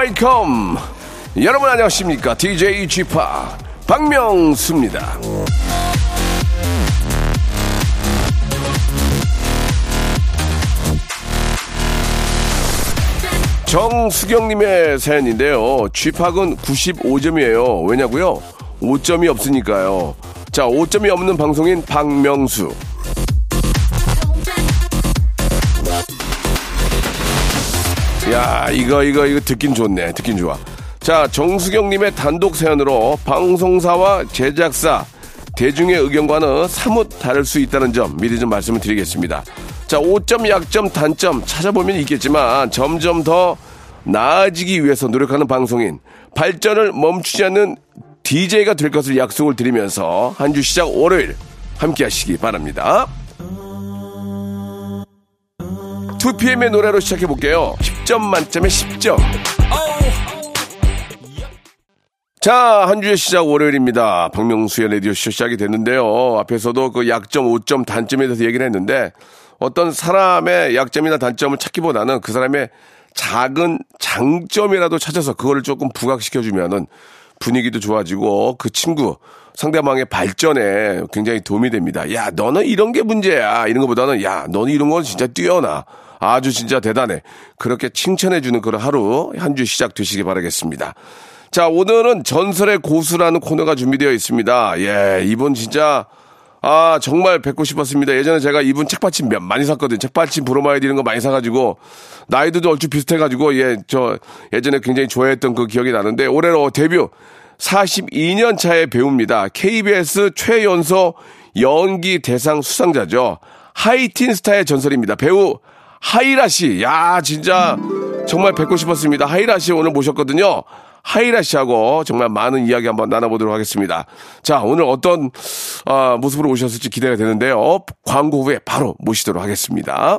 welcome. 여러분 안녕하십니까? DJ Chip 박명수입니다. 정수경님의 사연인데요. 쥐팍은 95점이에요. 왜냐고요? 5점이 없으니까요. 자, 5점이 없는 방송인 박명수. 야, 이거, 이거, 이거 듣긴 좋네. 듣긴 좋아. 자, 정수경님의 단독 사연으로 방송사와 제작사, 대중의 의견과는 사뭇 다를 수 있다는 점 미리 좀 말씀을 드리겠습니다. 자, 5점, 약점, 단점 찾아보면 있겠지만 점점 더 나아지기 위해서 노력하는 방송인, 발전을 멈추지 않는 DJ가 될 것을 약속을 드리면서 한 주 시작 월요일 함께 하시기 바랍니다. 2PM의 노래로 시작해 볼게요. 10점 만점에 10점. 자, 한 주의 시작 월요일입니다. 박명수의 라디오쇼 시작이 됐는데요. 앞에서도 그 약점, 5점, 단점에 대해서 얘기를 했는데 어떤 사람의 약점이나 단점을 찾기보다는 그 사람의 작은 장점이라도 찾아서 그거를 조금 부각시켜주면은 분위기도 좋아지고 그 친구 상대방의 발전에 굉장히 도움이 됩니다. 야, 너는 이런 게 문제야. 이런 것보다는 야, 너는 이런 건 진짜 뛰어나. 아주 진짜 대단해. 그렇게 칭찬해주는 그런 하루 한 주 시작 되시기 바라겠습니다. 자, 오늘은 전설의 고수라는 코너가 준비되어 있습니다. 예, 이분 진짜 아, 정말 뵙고 싶었습니다. 예전에 제가 이분 책받침 많이 샀거든요. 책받침 브로마이드 이런 거 많이 사가지고, 나이도 얼추 비슷해가지고, 예, 저, 예전에 굉장히 좋아했던 그 기억이 나는데, 올해로 데뷔 42년 차의 배우입니다. KBS 최연소 연기 대상 수상자죠. 하이틴 스타의 전설입니다. 배우 하이라 씨. 야, 진짜 정말 뵙고 싶었습니다. 하이라 씨 오늘 모셨거든요. 하이라 씨하고 정말 많은 이야기 한번 나눠보도록 하겠습니다. 자, 오늘 어떤 어, 모습으로 오셨을지 기대가 되는데요. 광고 후에 바로 모시도록 하겠습니다.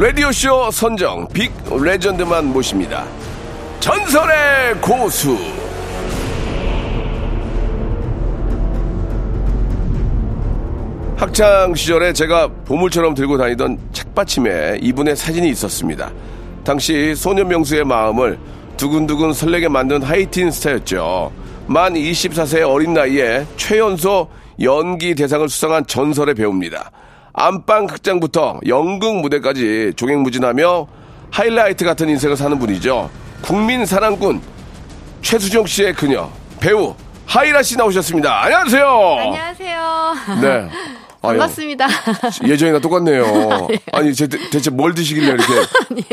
라디오쇼 선정 빅 레전드만 모십니다. 전설의 고수. 학창 시절에 제가 보물처럼 들고 다니던 책받침에 이분의 사진이 있었습니다. 당시 소년 명수의 마음을 두근두근 설레게 만든 하이틴 스타였죠. 만 24세의 어린 나이에 최연소 연기 대상을 수상한 전설의 배우입니다. 안방 극장부터 연극 무대까지 종횡무진하며 하이라이트 같은 인생을 사는 분이죠. 국민 사랑꾼 최수정 씨의 그녀 배우 하이라 씨 나오셨습니다. 안녕하세요. 안녕하세요. 네. 아유, 반갑습니다. 예전이랑 똑같네요. 아니, 제, 대체 뭘 드시길래 이렇게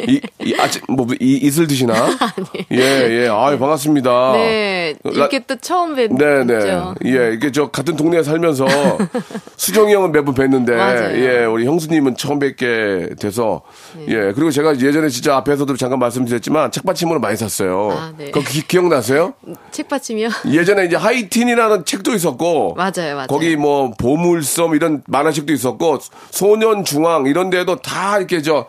이, 이 아침 뭐 이, 이슬 드시나? 예, 예. 아유, 반갑습니다. 네, 라- 이렇게 또 처음 뵙죠. 네, 네. 예, 이렇게 저 같은 동네에 살면서 수정이 형은 몇 번 뵀는데, 맞아요. 예, 우리 형수님은 처음 뵙게 돼서, 예, 그리고 제가 예전에 진짜 앞에서도 잠깐 말씀드렸지만 책받침으로 많이 샀어요. 아, 네. 그거 기, 기억나세요? 책받침이요? 예전에 이제 하이틴이라는 책도 있었고, 맞아요, 맞아요. 거기 뭐 보물섬 이런 만화책도 있었고, 소년 중앙 이런 데도 다 이렇게 저,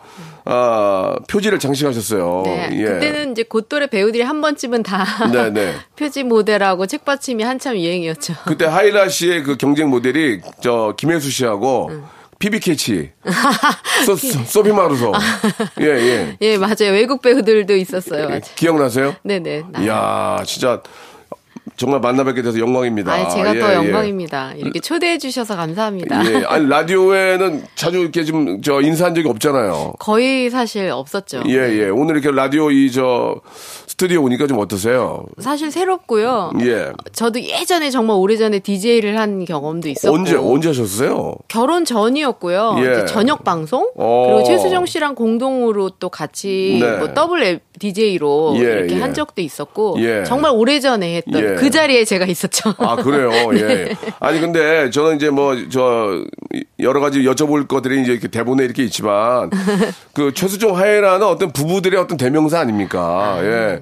아, 표지를 장식하셨어요. 네, 예. 그때는 이제 곧또래 배우들이 한 번쯤은 다 네, 네. 표지 모델하고 책받침이 한참 유행이었죠. 그때 하이라 씨의 그 경쟁 모델이 저 김혜수 씨하고 피비캐치, 소, 소, 소피 마루소. 예, 예. 예, 맞아요. 외국 배우들도 있었어요. 맞아요. 기억나세요? 네네. 나요. 이야, 진짜 정말 만나뵙게 돼서 영광입니다. 아, 제가 예, 더 예. 영광입니다. 이렇게 초대해 주셔서 감사합니다. 예, 아니 라디오에는 자주 이렇게 좀저 인사한 적이 없잖아요. 거의 사실 없었죠. 예, 예. 오늘 이렇게 라디오 이 저 스튜디오 오니까 좀 어떠세요? 사실 새롭고요. 예. 저도 예전에 정말 오래전에 DJ를 한 경험도 있었고 언제 언제 하셨어요? 결혼 전이었고요. 예. 저녁 방송 어. 그리고 최수정 씨랑 공동으로 또 같이 네. 뭐 더블 DJ로 예, 이렇게 예. 한 적도 있었고 예. 정말 오래전에 했던 예. 그 자리에 제가 있었죠. 아 그래요. 예. 아니 근데 저는 이제 뭐 저 여러 가지 여쭤볼 것들이 이제 이렇게 대본에 이렇게 있지만 그 최수종 하예라는 어떤 부부들의 어떤 대명사 아닙니까? 예.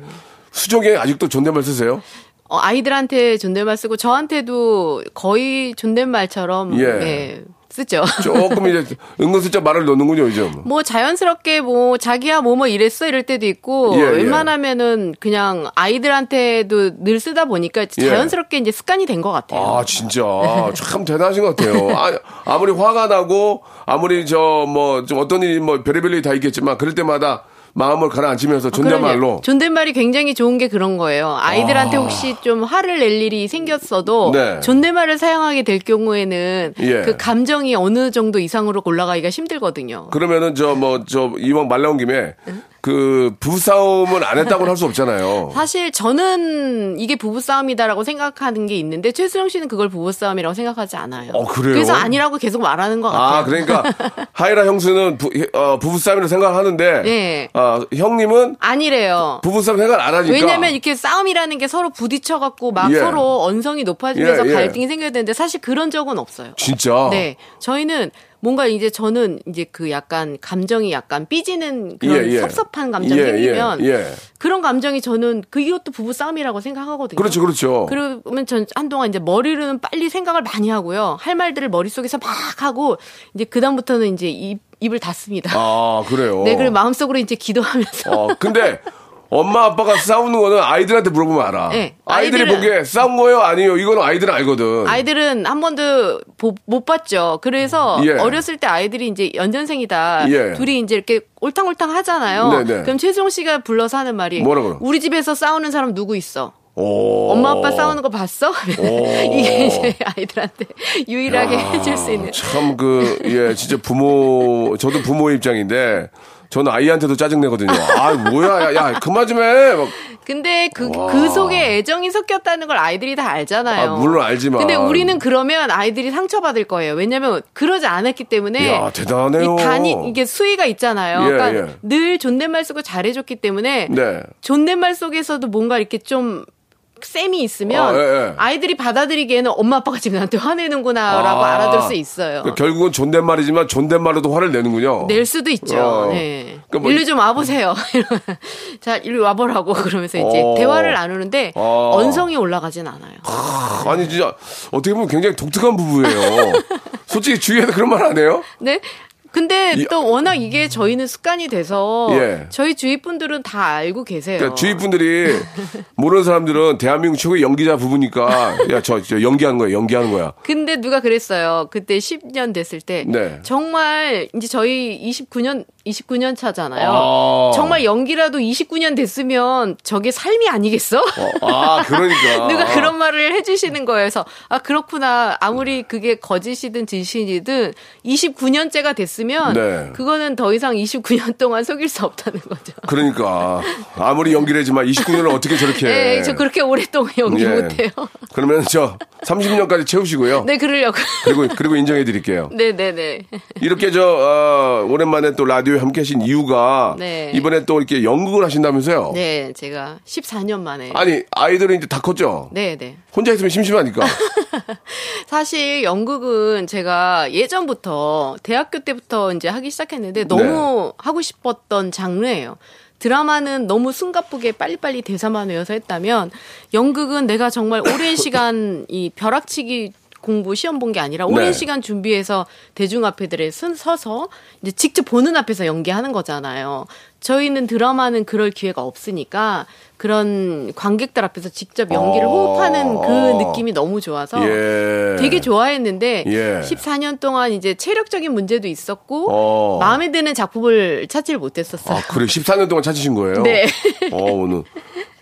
수종에 아직도 존댓말 쓰세요? 어, 아이들한테 존댓말 쓰고 저한테도 거의 존댓말처럼 예. 예, 쓰죠. 조금 이제 은근슬쩍 말을 넣는군요 요즘. 뭐 자연스럽게 뭐 자기야 뭐뭐 이랬어 이럴 때도 있고 예, 예. 웬만하면은 그냥 아이들한테도 늘 쓰다 보니까 예. 자연스럽게 이제 습관이 된 것 같아요. 아 진짜 참 대단하신 것 같아요. 아, 아무리 화가 나고 아무리 저 뭐 좀 어떤 일이 뭐 별의별 일이 다 있겠지만 그럴 때마다 마음을 가라앉히면서 존댓말로 그럼요. 존댓말이 굉장히 좋은 게 그런 거예요. 아이들한테 혹시 좀 화를 낼 일이 생겼어도 네. 존댓말을 사용하게 될 경우에는 예. 그 감정이 어느 정도 이상으로 올라가기가 힘들거든요. 그러면은 저 뭐저 이왕 말 나온 김에 그 부부싸움은 안 했다고는 할 수 없잖아요. 사실 저는 이게 부부싸움이다라고 생각하는 게 있는데 최수영 씨는 그걸 부부싸움이라고 생각하지 않아요. 어, 그래요? 그래서 아니라고 계속 말하는 것 같아요. 아, 그러니까 하이라 형수는 부, 어, 부부싸움이라고 생각하는데 네. 어, 형님은 아니래요. 부부싸움 생각 안 하니까 왜냐면 이렇게 싸움이라는 게 서로 부딪혀 갖고 막 예. 서로 언성이 높아지면서 예, 예. 갈등이 생겨야 되는데 사실 그런 적은 없어요. 진짜 네. 저희는 뭔가 이제 저는 이제 그 약간 감정이 약간 삐지는 그런 예, 예. 섭섭한 감정 예, 생기면 예, 예. 그런 감정이 저는 그 이것도 부부 싸움이라고 생각하거든요. 그렇죠, 그렇죠. 그러면 전 한동안 이제 머리로는 빨리 생각을 많이 하고요. 할 말들을 머릿속에서 막 하고 이제 그다음부터는 이제 입, 입을 닫습니다. 아 그래요. 네, 그리고 마음속으로 이제 기도하면서 어, 근데 엄마 아빠가 싸우는 거는 아이들한테 물어보면 알아. 네, 아이들이 보기에 싸운 거예요? 아니요? 이거는 아이들은 알거든. 아이들은 한 번도 보- 못 봤죠. 그래서 예. 어렸을 때 아이들이 이제 연전생이다. 예. 둘이 이제 이렇게 옳탕옳탕 하잖아요. 네네. 그럼 최종 씨가 불러서 하는 말이 뭐라고요? 우리 집에서 싸우는 사람 누구 있어? 오. 엄마 아빠 싸우는 거 봤어? 이게 이제 아이들한테 유일하게 해줄 수 있는. 참 그, 예, 진짜 부모, 저도 부모 입장인데, 저는 아이한테도 짜증내거든요. 아, 뭐야, 야, 야 그만 좀 해. 막, 근데 그, 그 속에 애정이 섞였다는 걸 아이들이 다 알잖아요. 아, 물론 알지만. 근데 우리는 그러면 아이들이 상처받을 거예요. 왜냐면 그러지 않았기 때문에. 야, 대단하네요. 이 단위, 이게 수위가 있잖아요. 예, 그러니까 예. 늘 존댓말 쓰고 잘해줬기 때문에. 네. 존댓말 속에서도 뭔가 이렇게 좀 셈이 있으면 아, 예, 예. 아이들이 받아들이기에는 엄마 아빠가 지금 나한테 화내는구나라고 아. 알아들 수 있어요. 그러니까 결국은 존댓말이지만 존댓말로도 화를 내는군요. 낼 수도 있죠. 어. 네. 그러니까 뭐 일로 좀 와보세요. 자, 일로 와보라고 그러면서 이제 어. 대화를 나누는데 어. 언성이 올라가진 않아요. 아니, 진짜, 어떻게 보면 굉장히 독특한 부부예요. 솔직히 주위에서 그런 말 안 해요? 네. 근데 이- 또 워낙 이게 저희는 습관이 돼서 예. 저희 주위 분들은 다 알고 계세요. 그러니까 주위 분들이 모르는 사람들은 대한민국 최고의 연기자 부부니까 야저 저 연기하는 거야 연기하는 거야. 근데 누가 그랬어요. 그때 10년 됐을 때 네. 정말 이제 저희 29년 29년 차잖아요. 아. 정말 연기라도 29년 됐으면 저게 삶이 아니겠어? 아 그러니까 누가 그런 말을 해주시는 거여서 아 그렇구나 아무리 그게 거짓이든 진실이든 29년째가 됐으면 네. 그거는 더 이상 29년 동안 속일 수 없다는 거죠. 그러니까 아무리 연기를 했지만 29년을 어떻게 저렇게 네, 저 그렇게 오랫동안 연기 예. 못해요. 그러면 저 30년까지 채우시고요. 네, 그러려고. 그리고 그리고 인정해 드릴게요. 네, 네, 네. 이렇게 저 어, 오랜만에 또 라디오에 함께 하신 이유가 네. 이번에 또 이렇게 연극을 하신다면서요. 네, 제가 14년 만에. 아니 아이들은 이제 다 컸죠. 네, 네. 혼자 있으면 심심하니까. 사실 연극은 제가 예전부터 대학교 때부터 이제 하기 시작했는데 너무 하고 싶었던 장르예요. 드라마는 너무 숨가쁘게 빨리빨리 대사만 외워서 했다면 연극은 내가 정말 오랜 시간 이 벼락치기 공부 시험 본 게 아니라 오랜 네. 시간 준비해서 대중 앞에들에 선- 서서 이제 직접 보는 앞에서 연기하는 거잖아요. 저희는 드라마는 그럴 기회가 없으니까 그런 관객들 앞에서 직접 연기를 어. 호흡하는 그 느낌이 너무 좋아서 예. 되게 좋아했는데 예. 14년 동안 이제 체력적인 문제도 있었고 어. 마음에 드는 작품을 찾지를 못했었어요. 아, 그래. 14년 동안 찾으신 거예요? 네. 어, 오늘.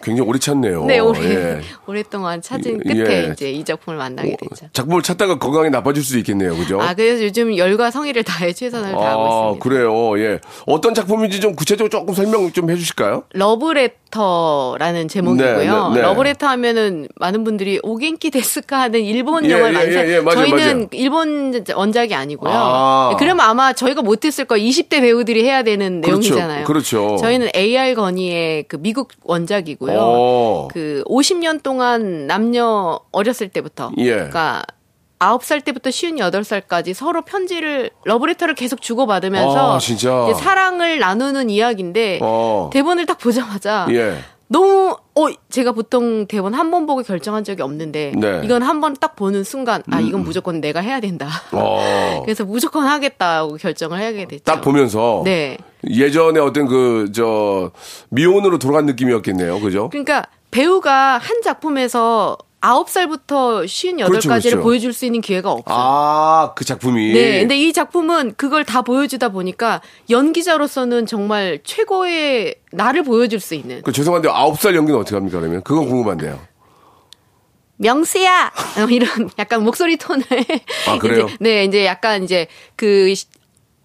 굉장히 오래 찾네요. 네, 오래, 예. 오랫동안 찾은 예. 끝에 이제 이 작품을 만나게 됐죠. 작품을 찾다가 건강이 나빠질 수도 있겠네요. 그죠? 아, 그래서 요즘 열과 성의를 다해 최선을 다하고 아, 있습니다. 그래요. 예. 어떤 작품인지 좀 구체적으로 조금 설명 좀 해주실까요? 러브레터 라는 제목이고요. 네, 네, 네. 러브레터 하면은 많은 분들이 오겐키 데스카 하는 일본 예, 영화를 예, 많이 생 예, 예, 맞아요, 저희는 맞아요. 일본 원작이 아니고요. 아. 그러면 아마 저희가 못했을 거 20대 배우들이 해야 되는 그렇죠, 내용이잖아요. 그렇죠. 저희는 AR 건의의 그 미국 원작이고요. 어. 그 50년 동안 남녀 어렸을 때부터 예. 그러니까 9살 때부터 58살까지 서로 편지를 러브레터를 계속 주고받으면서 아, 사랑을 나누는 이야기인데 어. 대본을 딱 보자마자 예. 너무 어 제가 보통 대본 한 번 보고 결정한 적이 없는데 네. 이건 한 번 딱 보는 순간 아 이건 무조건 내가 해야 된다. 어. 그래서 무조건 하겠다고 결정을 하게 됐죠. 딱 보면서. 네. 예전에 어떤 그, 저, 미혼으로 돌아간 느낌이었겠네요. 그죠? 그러니까 배우가 한 작품에서 9살부터 58까지를 그렇죠, 그렇죠. 보여줄 수 있는 기회가 없어요. 아, 그 작품이. 네. 근데 이 작품은 그걸 다 보여주다 보니까 연기자로서는 정말 최고의 나를 보여줄 수 있는. 그 죄송한데 아홉 살 연기는 어떻게 합니까 그러면? 그건 궁금한데요. 명수야! 어, 이런 약간 목소리 톤을. 아, 그래요? 이제, 네, 이제 약간 이제 그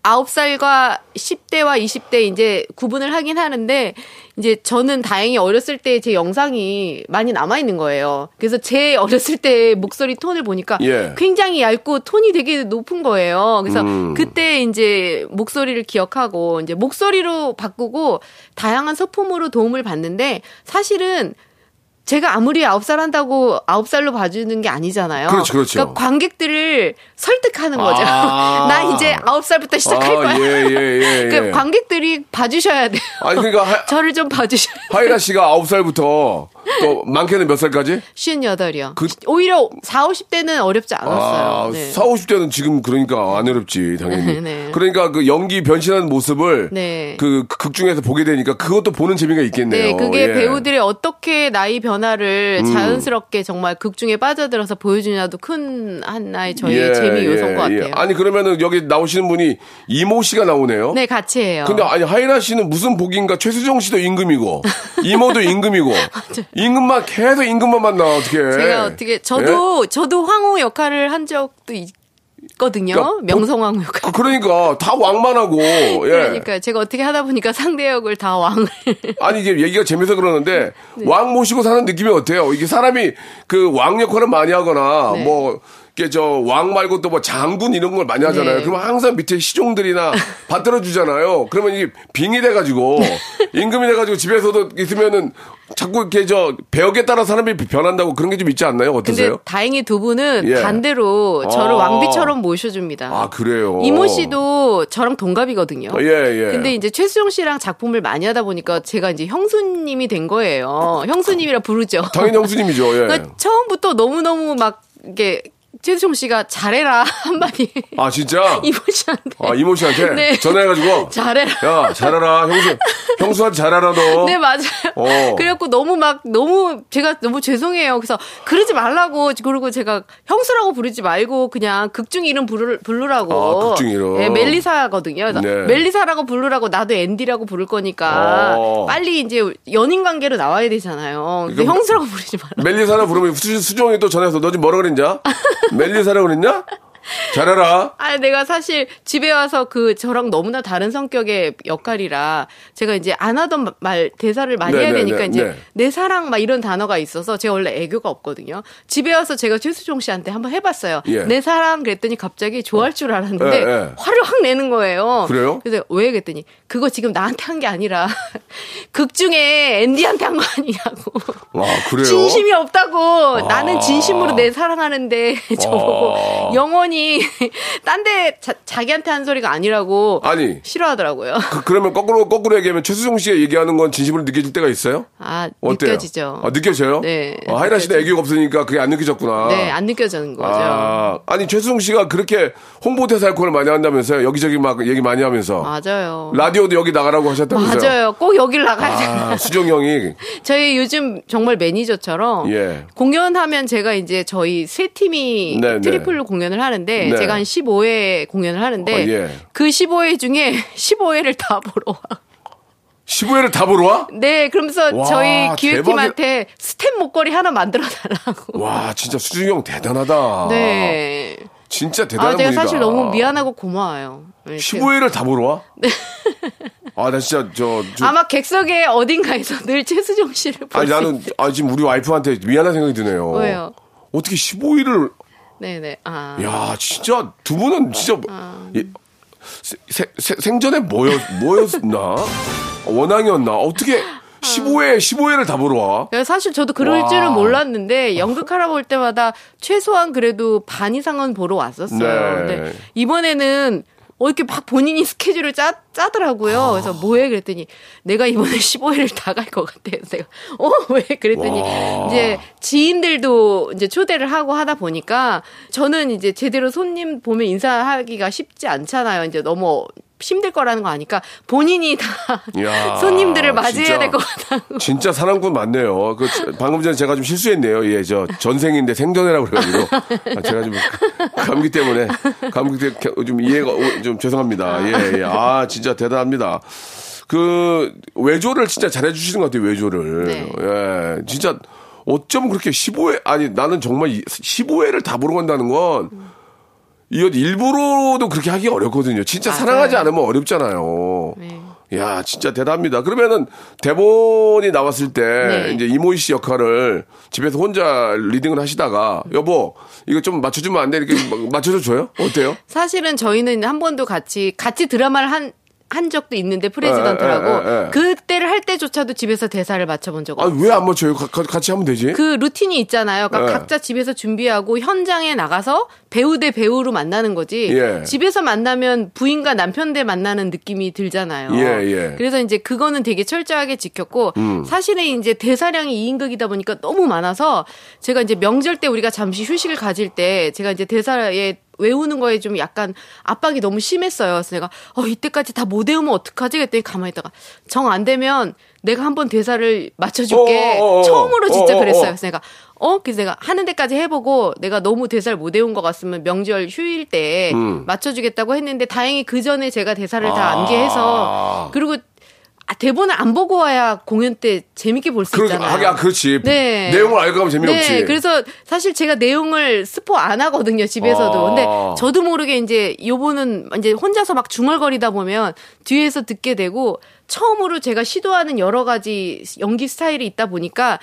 9살과 10대와 20대 이제 구분을 하긴 하는데 이제 저는 다행히 어렸을 때 제 영상이 많이 남아 있는 거예요. 그래서 제 어렸을 때 목소리 톤을 보니까 예. 굉장히 얇고 톤이 되게 높은 거예요. 그래서 음. 그때 이제 목소리를 기억하고 이제 목소리로 바꾸고 다양한 소품으로 도움을 받는데 사실은 제가 아무리 아홉 살 한다고 아홉 살로 봐주는 게 아니잖아요. 그렇죠, 그렇죠. 러니까 관객들을 설득하는 거죠. 아. 나 이제 아홉 살부터 시작할 아, 거야. 예, 예, 예, 예. 그 관객들이 봐주셔야 돼요. 아니, 그러니까 하, 저를 좀 봐주셔야 돼요. 하이라 씨가 아홉 살부터 또 많게는 몇 살까지? 58이요. 그- 오히려 4, 50대는 어렵지 않았어요. 아, 네. 4, 50대는 지금 그러니까 안 어렵지, 당연히. 네. 그러니까 그 연기 변신하는 모습을 네. 그 극 중에서 보게 되니까 그것도 보는 재미가 있겠네요. 네, 그게 예. 음. 배우들의 어떻게 나이 변 화를 자연스럽게 정말 극 중에 빠져들어서 보여주냐도 큰 하나의 저희 예, 재미 요소인 예, 것 예. 같아요. 아니, 그러면은 여기 나오시는 분이 이모 씨가 나오네요. 네, 같이 해요. 근데 아니 하이라 씨는 무슨 복인가 최수정 씨도 임금이고 이모도 임금이고 임금만 계속 임금만 만 나 어떻게 제가 어떻게 저도 저도 황후 역할을 한 적도 있 거든요. 그러니까 명성황후 역할. 그러니까 다 왕만 하고 예. 그러니까 제가 어떻게 하다 보니까 상대 역을 다 왕을 아니 이게 얘기가 재밌어 그러는데 네. 왕 모시고 사는 느낌이 어때요? 이게 사람이 그 왕 역할을 많이 하거나 네. 뭐 저왕 말고 또 뭐 장군 이런 걸 많이 하잖아요. 네. 그러면 항상 밑에 시종들이나 받들어 주잖아요. 그러면 이게 빙이 돼가지고 임금이 돼가지고 집에서도 있으면은 자꾸 이렇게 저 배역에 따라 사람이 변한다고 그런 게 좀 있지 않나요? 근데 어떠세요? 다행히 두 분은 예. 반대로 저를 아. 왕비처럼 모셔줍니다. 아 그래요. 이모 씨도 저랑 동갑이거든요. 어, 예 예. 근데 이제 최수종 씨랑 작품을 많이 하다 보니까 제가 이제 형수님이 된 거예요. 형수님이라 부르죠. 당연히 형수님이죠. 예. 그러니까 처음부터 너무 너무 막 이게 최수종 씨가 잘해라 한마디 아 진짜. 이모 씨한테 아 이모 씨한테 네. 전화해가지고 잘해라. 야 잘하라 형수 형수한테 잘하라 너. 네 맞아요. 어. 그래갖고 너무 막 너무 제가 너무 죄송해요. 그래서 그러지 말라고 그리고 제가 형수라고 부르지 말고 그냥 극중 이름 부르, 부르라고. 아, 극중 이름. 네, 멜리사거든요. 네. 멜리사라고 부르라고 나도 앤디라고 부를 거니까 어. 빨리 이제 연인 관계로 나와야 되잖아요. 근데 그럼- 형수라고 부르지 마라. 멜리사라 부르면 수, 수정이 또 전화해서 너 지금 뭐라 그랬냐? 멜리사라 그랬냐? 잘해라. 아, 내가 사실 집에 와서 그 저랑 너무나 다른 성격의 역할이라 제가 이제 안 하던 말 대사를 많이 네, 해야 네, 되니까 네, 이제 네. 내 사랑 막 이런 단어가 있어서 제가 원래 애교가 없거든요. 집에 와서 제가 최수종 씨한테 한번 해봤어요. 예. 내 사랑 그랬더니 갑자기 좋아할 줄 알았는데 예, 예. 화를 확 내는 거예요. 그래요? 그래서 왜 그랬더니 그거 지금 나한테 한 게 아니라 극 중에 앤디한테 한 거 아니냐고. 와 그래요? 진심이 없다고. 아. 나는 진심으로 내 사랑하는데 저보고 아. 영원히 딴데 자기한테 한 소리가 아니라고 아니. 싫어하더라고요. 그, 그러면 거꾸로 거꾸로 얘기하면 최수정 씨가 얘기하는 건 진심으로 느껴질 때가 있어요? 아 어때요? 느껴지죠. 아, 느껴져요? 네, 아, 하이라 씨는 애교가 없으니까 그게 안 느껴졌구나. 네, 안 느껴지는 거죠. 아, 아니 최수정 씨가 그렇게 홍보대사 역할을 많이 한다면서요? 여기저기 막 얘기 많이 하면서 맞아요. 라디오도 여기 나가라고 하셨다면서요? 맞아요. 꼭 여길 나가야. 아, 수종 형이 저희 요즘 정말 매니저처럼 예. 공연하면 제가 이제 저희 세 팀이 네, 네. 트리플로 공연 을 하는데 네. 제가 한 15회 공연을 하는데 어, 예. 그 15회 중에 15회를 다 보러 와. 15회를 다 보러 와? 네, 그러면서 와, 저희 기획팀한테 스태프 목걸이 하나 만들어 달라고. 와, 진짜 수종이 형 대단하다. 네. 진짜 대단한 아, 분이다. 사실 너무 미안하고 고마워요. 이렇게. 15회를 다 보러 와? 네. 아, 나 진짜 저, 저 아마 객석의 어딘가에서 늘 최수종 씨를 볼 아니 수 나는. 아 지금 우리 와이프한테 미안한 생각이 드네요. 왜요? 어떻게 15일을 네네. 아. 야 진짜 두 분은 진짜 아. 예, 세- 세- 세- 생전에 뭐였 뭐였나 원앙이었나 어떻게 15회 15회를 다 보러 와? 그래서 사실 저도 그럴 와. 줄은 몰랐는데 연극하러 볼 때마다 최소한 그래도 반 이상은 보러 왔었어요. 네. 근데 이번에는 어 이렇게 막 본인이 스케줄을 짜, 짜더라고요. 그래서 뭐해 그랬더니 내가 이번에 15회를 다갈 것 같아. 그래서 내가 어 왜 그랬더니 이제 지인들도 이제 초대를 하고 하다 보니까 저는 이제 제대로 손님 보면 인사하기가 쉽지 않잖아요. 이제 너무 힘들 거라는 거 아니까 본인이 다 이야, 손님들을 맞이해야. 될 것 같다고. 진짜 사랑꾼 맞네요. 그 방금 전에 제가 좀 실수했네요. 예, 저 전생인데 생전이라고 그래가지고 아, 제가 좀 감기 때문에 감기 때문에 좀 이해가 오- 좀 죄송합니다. 예, 예. 아 진짜 대단합니다. 그 외조를 진짜 잘해주시는 것 같아요. 외조를. 네. 예, 진짜 어쩜 그렇게 15회 아니 나는 정말 15회를 다 보러 간다는 건 이거 일부러도 그렇게 하기 어렵거든요. 진짜 맞아요. 사랑하지 않으면 어렵잖아요. 네. 야, 진짜 대단합니다. 그러면은 대본이 나왔을 때 네. 이제 이모희 씨 역할을 집에서 혼자 reading을 하시다가 여보 이거 좀 맞춰주면 안 돼? 이렇게 막 맞춰줘 줘요? 어때요? 사실은 저희는 한 번도 같이 같이 드라마를 한. 한 적도 있는데 프레지던트라고 에, 에, 에, 에. 그때를 할 때조차도 집에서 대사를 맞춰본 적 아, 없어요. 왜안 맞춰요? 가- 가- 같이 하면 되지? 그 루틴이 있잖아요. 그러니까 예. 각자 집에서 준비하고 현장에 나가서 배우 대 배우로 만나는 거지. 예. 집에서 만나면 부인과 남편 대 만나는 느낌이 들잖아요. 예, 예. 그래서 이제 그거는 되게 철저하게 지켰고 음. 사실은 이제 대사량이 2인극이다 보니까 너무 많아서 제가 이제 명절 때 우리가 잠시 휴식을 가질 때 제가 이제 대사에 외우는 거에 좀 약간 압박이 너무 심했어요. 그래서 내가 어 이때까지 다 못 외우면 어떡하지? 그랬더니 가만히 있다가 정 안 되면 내가 한번 대사를 맞춰줄게. 어, 어, 어, 어. 처음으로 진짜 어, 어, 그랬어요. 어. 그래서 내가 어 그래서 내가 하는 데까지 해보고 내가 너무 대사를 못 외운 것 같으면 명절 휴일 때 음. 맞춰주겠다고 했는데 다행히 그 전에 제가 대사를 다 아. 암기해서 그리고 아, 대본을 안 보고 와야 공연 때 재밌게 볼 수 있잖아요. 아, 그렇지. 네. 내용을 알고 가면 재미없지. 네, 그래서 사실 제가 내용을 스포 안 하거든요, 집에서도. 아. 근데 저도 모르게 이제 요거는 이제 혼자서 막 중얼거리다 보면 뒤에서 듣게 되고 처음으로 제가 시도하는 여러 가지 연기 스타일이 있다 보니까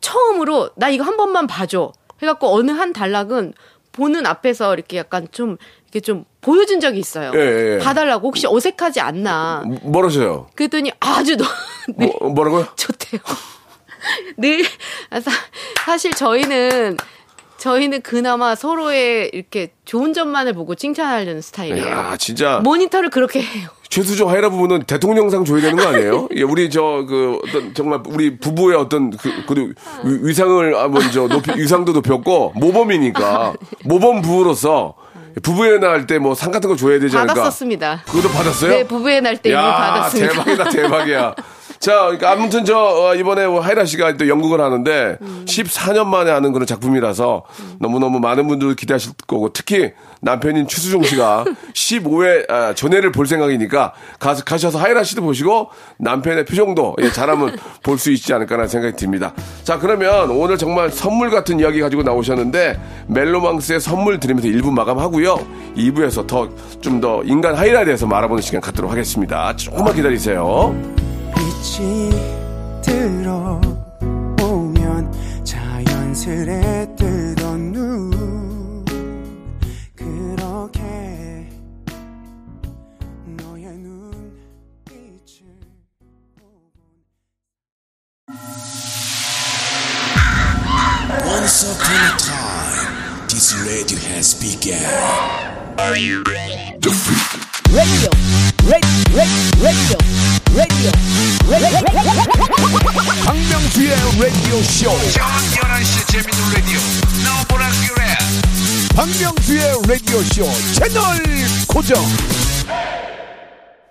처음으로 나 이거 한 번만 봐줘. 해갖고 어느 한 단락은 보는 앞에서 이렇게 약간 좀 이렇게 좀 보여준 적이 있어요. 예, 예. 봐달라고 혹시 어색하지 않나. 뭐라셔요? 그랬더니 아주 너, 네. 뭐, 뭐라고요? 좋대요. 늘 아, 사- 사실 저희는 저희는 그나마 서로의 이렇게 좋은 점만을 보고 칭찬하려는 스타일이에요. 야, 진짜. 모니터를 그렇게 해요. 최수종 하이라 부부는 대통령상 줘야 되는 거 아니에요? 예, 우리 저 그 어떤 정말 우리 부부의 어떤 그, 그 위- 위상을 아 먼저 높이 위상도 높였고 모범이니까 모범 부부로서 부부의 날 때 뭐 상 같은 거 줘야 되지 않을까? 받았었습니다. 그것도 받았어요? 네, 부부의 날 때 이미 야, 받았습니다. 대박이다, 대박이야. 자, 그러니까 아무튼 저 어, 이번에 뭐 하이라 씨가 또 연극을 하는데 음. 14년 만에 하는 그런 작품이라서 너무너무 많은 분들 기대하실 거고 특히 남편인 추수종 씨가 15회 아, 전회를 볼 생각이니까 가서 가셔서 하이라 씨도 보시고 남편의 표정도 예, 잘하면 볼 수 있지 않을까라는 생각이 듭니다. 자, 그러면 오늘 정말 선물 같은 이야기 가지고 나오셨는데 멜로망스의 선물 드리면서 1부 마감하고요. 2부에서 더 좀더 인간 하이라에 대해서 말아보는 시간 갖도록 하겠습니다. 조금만 기다리세요. 빛이 들어오면 자연스레 뜨던 눈 그렇게 너의 눈빛을 Once upon a time, this radio has begun. 박명수의 라디오 쇼. 박명수의 라디오 쇼 채널 고정.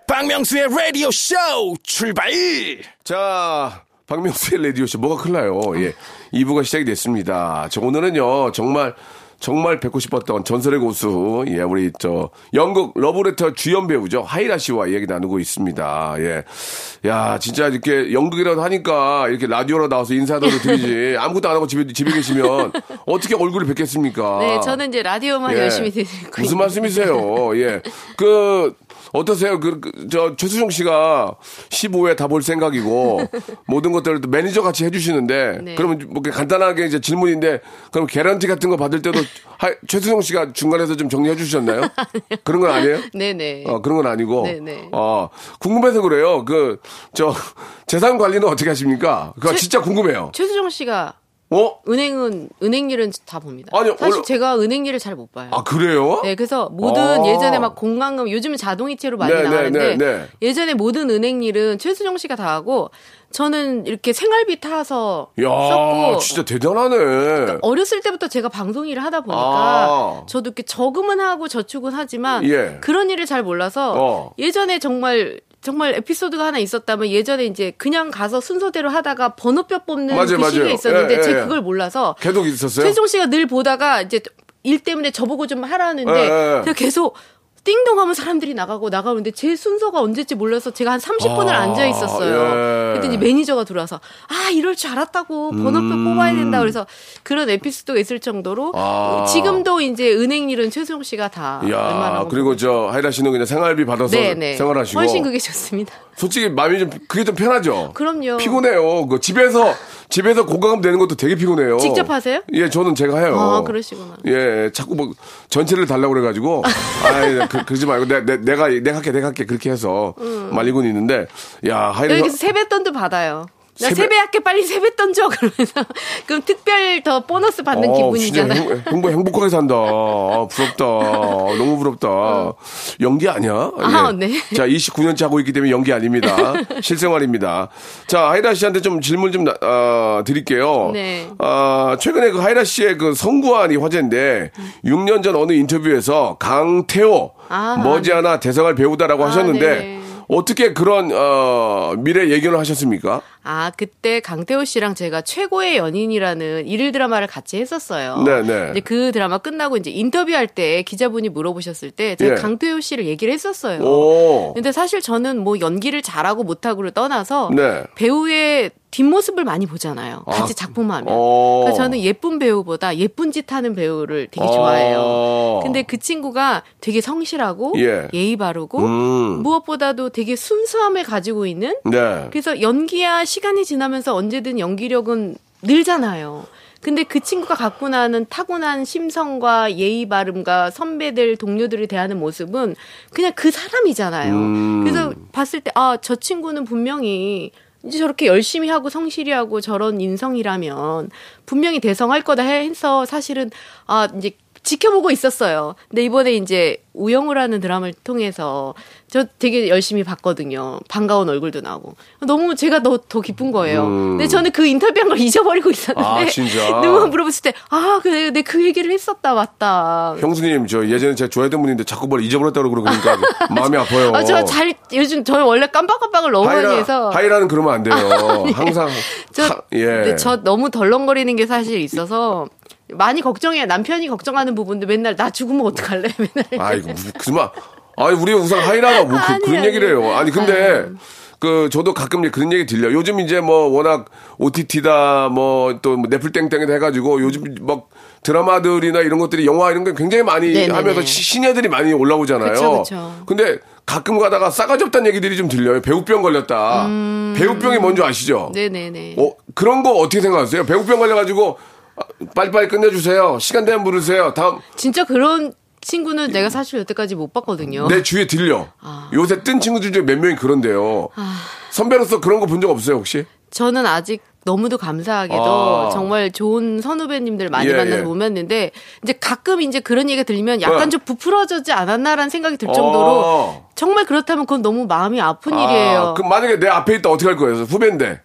박명수의 radio show 출발! 자, 박명수의 라디오쇼 뭐가 큰일나요? 예. 2부가 시작이 됐습니다. 저 오늘은요, 정말 정말 뵙고 싶었던 전설의 고수, 예, 우리 저 연극 러브레터 주연 배우죠 하이라 씨와 얘기 나누고 있습니다. 예, 야 진짜 이렇게 연극이라도 하니까 이렇게 라디오로 나와서 인사도 드리지 아무것도 안 하고 집에 집에 계시면 어떻게 얼굴을 뵙겠습니까? 네, 저는 이제 라디오만 예. 열심히 듣고 무슨 말씀이세요? 예. 그, 어떠세요? 그, 그, 저, 최수종 씨가 15회 다 볼 생각이고, 모든 것들을 또 매니저 같이 해주시는데, 네. 그러면 뭐 간단하게 이제 질문인데, 그럼 개런티 같은 거 받을 때도 하, 최수종 씨가 중간에서 좀 정리해 주셨나요? 그런 건 아니에요? 네네. 어, 그런 건 아니고. 네네. 어, 궁금해서 그래요. 그, 저, 재산 관리는 어떻게 하십니까? 그거 최- 진짜 궁금해요. 최수정 씨가 어? 은행은 은행 일은 다 봅니다. 아니, 사실 원래- 제가 은행 일을 잘 못 봐요. 아, 그래요? 네, 그래서 모든 아. 예전에 막 공간금 요즘은 자동이체로 많이 네, 네, 나가는데 네, 네. 예전에 모든 은행 일은 최수정 씨가 다 하고 저는 이렇게 생활비 타서 야 썼고 진짜 대단하네. 어렸을 때부터 제가 방송 일을 하다 보니까 아. 저도 이렇게 저금은 하고 저축은 하지만 예. 그런 일을 잘 몰라서 어. 예전에 정말 정말 에피소드가 하나 있었다면 예전에 이제 그냥 가서 순서대로 하다가 번호표 뽑는 맞아요, 그. 시기가 있었는데 예, 예, 제가 예. 그걸 몰라서 계속 있었어요? 최종 씨가 늘 보다가 이제 일 때문에 저보고 좀 하라는데 예, 예. 제가 계속 띵동 하면 사람들이 나가고 나가는데 제 순서가 언젠지 몰라서 제가 한 30분을 아, 앉아 있었어요. 예. 그랬더니 매니저가 들어와서 아 이럴 줄 알았다고 번호표 뽑아야 된다 그래서 그런 에피소드가 있을 정도로 음. 아. 지금도 이제 은행 일은 최수종 씨가 다 야 그리고 저 하희라 씨는 그냥 생활비 받아서 네네 생활하시고 훨씬 그게 좋습니다. 솔직히 마음이 좀 그게 좀 편하죠. 그럼요. 피곤해요. 그 집에서 집에서 고가금 내는 것도 되게 피곤해요. 직접 하세요? 예, 저는 제가 해요. 아 그러시구나. 예, 자꾸 뭐 전체를 달라고 그래가지고 아, 그, 그러지 말고 내, 내, 내가 내가 할게 내가 할게 그렇게 해서 말리고는 있는데 야 하이라 여기서 세뱃돈도 받아요. 나 세뱃- 세배할게 빨리 세뱃돈 줘 그러면서 그럼 특별 더 보너스 받는 어, 기분이잖아요. 진짜 행, 행복, 행복하게 산다. 아, 부럽다. 너무 부럽다. 연기 아니야? 아, 네. 자, 29년째 하고 있기 때문에 연기 아닙니다. 실생활입니다. 자, 하이라 씨한테 좀 질문 좀 나- 아, 드릴게요. 네. 아, 최근에 그 하이라 씨의 그 성구안이 화제인데 6년 전 어느 인터뷰에서 강태호 아. 머지않아 대성할 배우다라고 아, 하셨는데 네. 어떻게 그런 어, 미래 예견을 하셨습니까? 아, 그때 강태호 씨랑 제가 최고의 연인이라는 일일 드라마를 같이 했었어요. 네네. 이제 그 드라마 끝나고 이제 인터뷰할 때 기자분이 물어보셨을 때 제가 예. 강태호 씨를 얘기를 했었어요. 오. 근데 사실 저는 뭐 연기를 잘하고 못하고를 떠나서 네. 배우의 뒷모습을 많이 보잖아요. 같이 아, 작품하면. 어. 그래서 저는 예쁜 배우보다 예쁜 짓 하는 배우를 되게 어. 좋아해요. 근데 그 친구가 되게 성실하고 예. 예의 바르고 음. 무엇보다도 되게 순수함을 가지고 있는 네. 그래서 연기야 시간이 지나면서 언제든 연기력은 늘잖아요. 근데 그 친구가 갖고 나는 타고난 심성과 예의 바름과 선배들 동료들을 대하는 모습은 그냥 그 사람이잖아요. 음. 그래서 봤을 때 아 저 친구는 분명히 이제 저렇게 열심히 하고 성실히 하고 저런 인성이라면 분명히 대성할 거다 해서 사실은 아 이제 지켜보고 있었어요. 근데 이번에 이제 우영우라는 드라마를 통해서 저 되게 열심히 봤거든요. 반가운 얼굴도 나오고 너무 제가 더, 더 기쁜 거예요. 근데 저는 그 인터뷰한 걸 잊어버리고 있었는데 음. 아, 진짜? 누가 물어봤을 때 아 그래 내가 그 얘기를 했었다 맞다. 형수님, 저 예전에 제가 좋아했던 분인데 자꾸 뭘 잊어버렸다고 그러니까 마음이 아파요. 아, 저 잘, 요즘 저는 원래 깜빡깜빡을 너무 많이 하이라, 해서. 하이라는 그러면 안 돼요. 항상. 저, 하- 예. 저 너무 덜렁거리는 게 사실 있어서 많이 걱정해요. 남편이 걱정하는 부분도 맨날 나 죽으면 어떡할래? 맨날. 아이고, 그만. 아니, 우리 우선 하이라가 뭐 그, 아니. 얘기를 해요. 아니, 근데. 그 저도 가끔 이제 그런 얘기 들려. 요 요즘 이제 뭐 워낙 OTT다 뭐 또 넷플 땡땡이다 해가지고 요즘 막 드라마들이나 이런 것들이 영화 이런 게 굉장히 많이 네네네. 하면서 시- 신예들이 많이 올라오잖아요. 그쵸, 그쵸. 근데 가끔 가다가 싸가지 없다는 얘기들이 좀 들려요. 배우병 걸렸다. 배우병이 뭔지 아시죠? 음. 네네네. 어, 그런 거 어떻게 생각하세요? 배우병 걸려가지고 아, 빨리빨리 끝내주세요. 시간 되면 부르세요. 다음 진짜 그런 친구는 내가 사실 여태까지 못 봤거든요. 내 주위에 들려. 아. 요새 뜬 친구들 중에 몇 명이 그런데요. 선배로서 그런 거 본 적 없어요 혹시? 저는 아직 너무도 감사하게도 아. 정말 좋은 선후배님들 많이 예, 만나서 예. 보면는데 이제 가끔 이제 그런 얘기가 들리면 약간 어. 좀 부풀어지지 않았나라는 생각이 들 정도로 어. 정말 그렇다면 그건 너무 마음이 아픈 일이에요. 아, 그럼 만약에 내 앞에 있다 어떻게 할 거예요? 후배인데.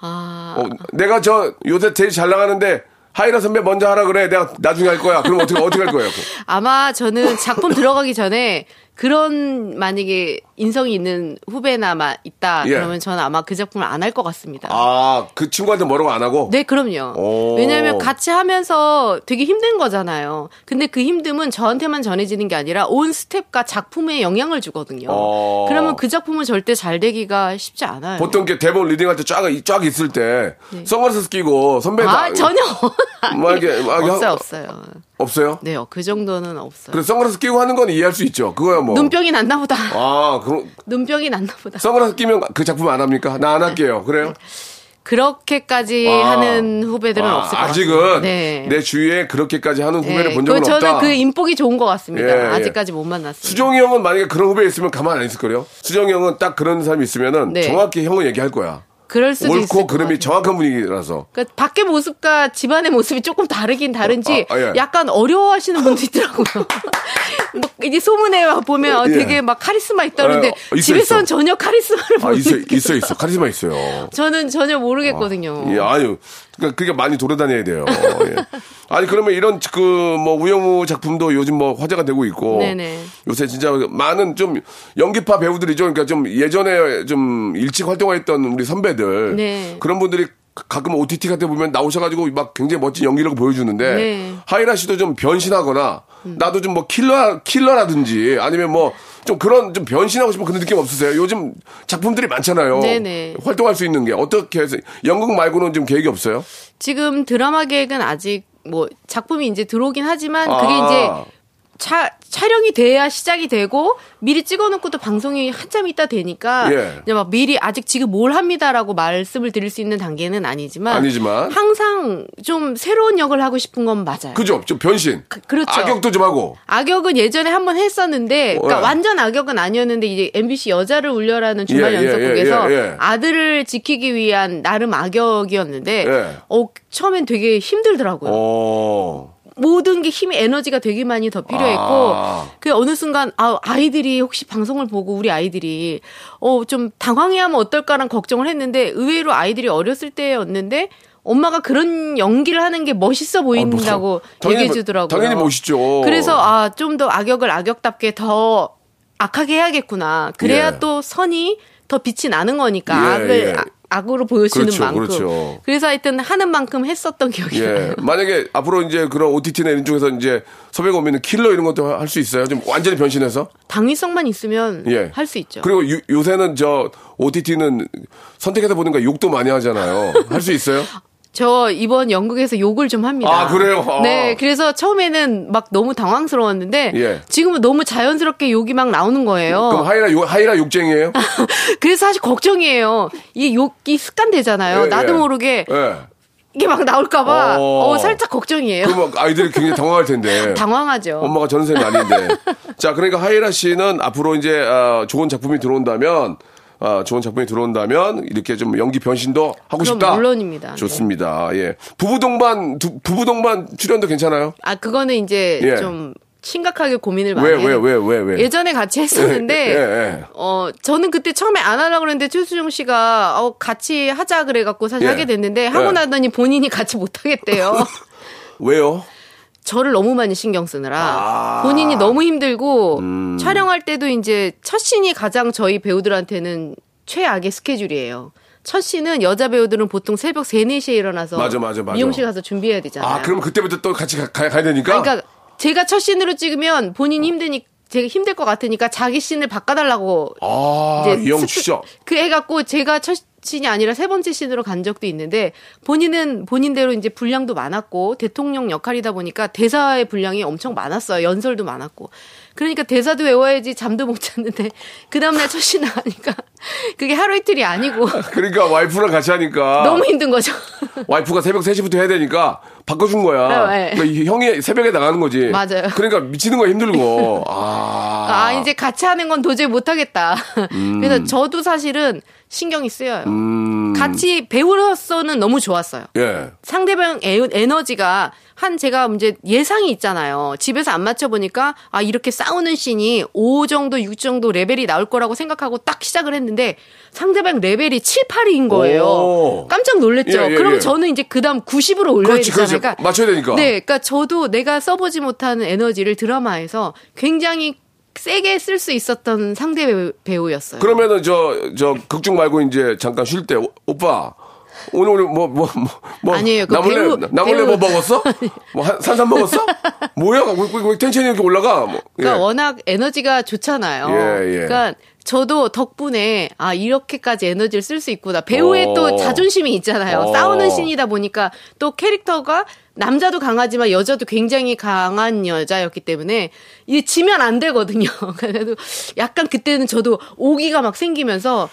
아, 어, 내가 저 요새 제일 잘 나가는데 하이라 선배 먼저 하라 그래. 내가 나중에 할 거야. 그럼 어떻게 어떻게 할 거예요? 아마 저는 작품 들어가기 전에 그런 만약에 인성이 있는 후배나 마 있다 예. 그러면 저는 아마 그 작품을 안 할 것 같습니다. 아, 그 친구한테 뭐라고 안 하고? 네, 그럼요. 오. 왜냐하면 같이 하면서 되게 힘든 거잖아요. 근데 그 힘듦은 저한테만 전해지는 게 아니라 온 스텝과 작품에 영향을 주거든요. 어. 그러면 그 작품은 절대 잘 되기가 쉽지 않아요. 보통 이렇게 대본 리딩할 때 쫙 쫙 있을 때 선글라스 끼고 선배 네. 아, 전혀 뭐 이렇게 막 없어요, 하- 없어요. 없어요? 네, 그 정도는 없어요. 그래 선글라스 끼고 하는 건 이해할 수 있죠. 그거야 뭐. 눈병이 났나 보다. 아, 그럼 눈병이 났나 보다. 선글라스 끼면 그 작품 안 합니까? 나 안 할게요. 그래요? 그렇게까지 아. 하는 후배들은 아, 없을 것 같아요. 아직은 네. 내 주위에 그렇게까지 하는 후배를 네, 본 적은 그 저는 없다. 그 인복이 좋은 것 같습니다. 예, 예. 아직까지 못 만났어요. 수정이 형은 만약에 그런 후배 있으면 가만 안 있을 거요. 수정이 형은 딱 그런 사람이 있으면은 네. 정확히 형은 얘기할 거야. 그럴 수도 옳고 것 그름이. 정확한 분위기라서. 그러니까 밖의 모습과 집안의 모습이 조금 다르긴 다른지 아, 아, 예. 약간 어려워하시는 분도 있더라고요. 막 이제 소문에 막 보면 어, 예. 되게 막 카리스마 있다는데 어, 있어, 집에서는. 전혀 카리스마를 아. 있어, 있어, 있어. 카리스마 있어요. 저는 전혀 모르겠거든요. 예, 아유. 그러니까 그게 많이 돌아다녀야 돼요. 예. 아니, 그러면 이런 그 뭐 우영우 작품도 요즘 뭐 화제가 되고 있고. 네네. 요새 진짜 많은 좀 연기파 배우들이죠. 그러니까 좀 예전에 좀 일찍 활동했던 우리 선배들. 네. 그런 분들이 가끔 OTT 같은 데 보면 나오셔가지고 막 굉장히 멋진 연기력을 보여주는데 네. 하이라 씨도 좀 변신하거나 나도 좀 뭐 킬러 킬러라든지 아니면 뭐 좀 그런 좀 변신하고 싶은 그런 느낌 없으세요? 요즘 작품들이 많잖아요. 네네. 활동할 수 있는 게 어떻게 해서 연극 말고는 좀 계획이 없어요? 지금 드라마 계획은 아직 뭐 작품이 이제 들어오긴 하지만 그게 아. 이제 차, 촬영이 돼야 시작이 되고 미리 찍어놓고 또 방송이 한참 있다 되니까 예. 이제 막 미리 아직 지금 뭘 합니다라고 말씀을 드릴 수 있는 단계는 아니지만 아니지만. 항상 좀 새로운 역을 하고 싶은 건 맞아요. 그죠? 좀 변신. 그- 그렇죠. 악역도 좀 하고. 악역은 예전에 한번 했었는데, 그러니까 예. 완전 악역은 아니었는데 이제 MBC 여자를 울려라는 주말 예, 예, 연속극에서 예, 예, 예. 아들을 지키기 위한 나름 악역이었는데, 예. 어 처음엔 되게 힘들더라고요. 어. 모든 게 힘이 에너지가 되게 많이 더 필요했고 아. 그 어느 순간 아 아이들이 혹시 방송을 보고 우리 아이들이 어 좀 당황해하면 어떨까란 걱정을 했는데 의외로 아이들이 어렸을 때였는데 엄마가 그런 연기를 하는 게 멋있어 보인다고 아, 얘기해 주더라고요. 당연히 멋있죠. 그래서 아 좀 더 악역을 악역답게 더 악하게 해야겠구나. 그래야 예. 또 선이 더 빛이 나는 거니까 예, 악을 예. 아- 악으로 보여주는 그렇죠, 만큼. 그렇죠. 래서 하여튼 하는 만큼 했었던 기억이 나요. 예. 만약에 앞으로 이제 그런 OTT나 이런 쪽에서 이제 섭외가 오면 킬러 이런 것도 할 수 있어요? 좀 완전히 변신해서? 당위성만 있으면 예. 할 수 있죠. 그리고 요, 요새는 저 OTT는 선택해서 보니까 욕도 많이 하잖아요. 할 수 있어요? 저 이번 연극에서 욕을 좀 합니다. 아, 그래요? 아. 네, 그래서 처음에는 막 너무 당황스러웠는데 예. 지금은 너무 자연스럽게 욕이 막 나오는 거예요. 그럼 하이라 욕, 하이라 욕쟁이에요? 그래서 사실 걱정이에요. 이 욕이 습관되잖아요. 예, 나도 예. 모르게 예. 이게 막 나올까봐 어. 어, 살짝 걱정이에요. 그럼 아이들이 굉장히 당황할 텐데. 당황하죠. 엄마가 전생이 아닌데. 자, 그러니까 하이라 씨는 앞으로 이제 아, 좋은 작품이 들어온다면 아, 좋은 작품이 들어온다면 이렇게 좀 연기 변신도 하고 그럼 싶다. 물론입니다. 네. 좋습니다. 예. 부부 동반 두- 부부 동반 출연도 괜찮아요? 아 그거는 이제 예. 좀 심각하게 고민을 많이 왜왜 해요. 왜왜 왜? 예전에 같이 했었는데 예, 예. 어 저는 그때 처음에 안 하려고 그랬는데 최수종 씨가 어 같이 하자 그래갖고 사실 예. 하게 됐는데 하고 예. 나더니 본인이 같이 못 하겠대요. 왜요? 저를 너무 많이 신경 쓰느라 아. 본인이 너무 힘들고 음. 촬영할 때도 이제 첫 씬이 가장 저희 배우들한테는 최악의 스케줄이에요. 첫 씬은 여자 배우들은 보통 새벽 3, 4시에 일어나서 맞아, 맞아, 맞아. 미용실 가서 준비해야 되잖아요. 아, 그럼 그때부터 또 같이 가, 가, 야 되니까? 그러니까 제가 첫 씬으로 찍으면 본인이 힘드니 제가 힘들 것 같으니까 자기 씬을 바꿔달라고 아, 이제 진짜. 그 해갖고 제가 첫 씬이 아니라 세 번째 씬으로 간 적도 있는데 본인은 본인대로 이제 분량도 많았고 대통령 역할이다 보니까 대사의 분량이 엄청 많았어요. 연설도 많았고. 그러니까 대사도 외워야지 잠도 못 잤는데 그 다음날 첫씬 나가니까 그게 하루 이틀이 아니고 그러니까 와이프랑 같이 하니까. 너무 힘든 거죠. 와이프가 새벽 3시부터 해야 되니까 바꿔준 거야. 네, 네. 그러니까 이 형이 새벽에 나가는 거지. 맞아요. 그러니까 미치는 거야 힘들고. 아. 아, 이제 같이 하는 건 도저히 못 하겠다. 음. 그래서 저도 사실은 신경이 쓰여요. 같이 배우로서는 너무 좋았어요. 예. 상대방 에, 에너지가 한 제가 이제 예상이 있잖아요. 집에서 안 맞춰 보니까 아 이렇게 싸우는 씬이 5 정도 6 정도 레벨이 나올 거라고 생각하고 딱 시작을 했는데 상대방 레벨이 7, 8인 거예요. 오. 깜짝 놀랐죠. 예, 예, 그러면 예. 저는 이제 그다음 90으로 올려야 그렇지, 되잖아요. 그렇지. 맞춰야 되니까. 네, 그러니까 저도 내가 써보지 못하는 에너지를 드라마에서 굉장히 세게 쓸 수 있었던 상대 배우- 배우였어요. 그러면은 저, 저, 극중 말고 이제 잠깐 쉴 때, 오- 오빠, 오늘 우리 뭐, 뭐, 뭐, 뭐. 아니에요. 그 나몰래, 배우- 나몰래 뭐 배우- 먹었어? 뭐, 한, 산삼 먹었어? 뭐야? 왜, 왜, 왜 텐션이 이렇게 올라가? 뭐, 그러니까 예. 워낙 에너지가 좋잖아요. 예, 예. 그러니까 저도 덕분에 아 이렇게까지 에너지를 쓸 수 있구나. 배우의 어. 또 자존심이 있잖아요. 어. 싸우는 신이다 보니까 또 캐릭터가 남자도 강하지만 여자도 굉장히 강한 여자였기 때문에 이게 지면 안 되거든요. 그래도 약간 그때는 저도 오기가 막 생기면서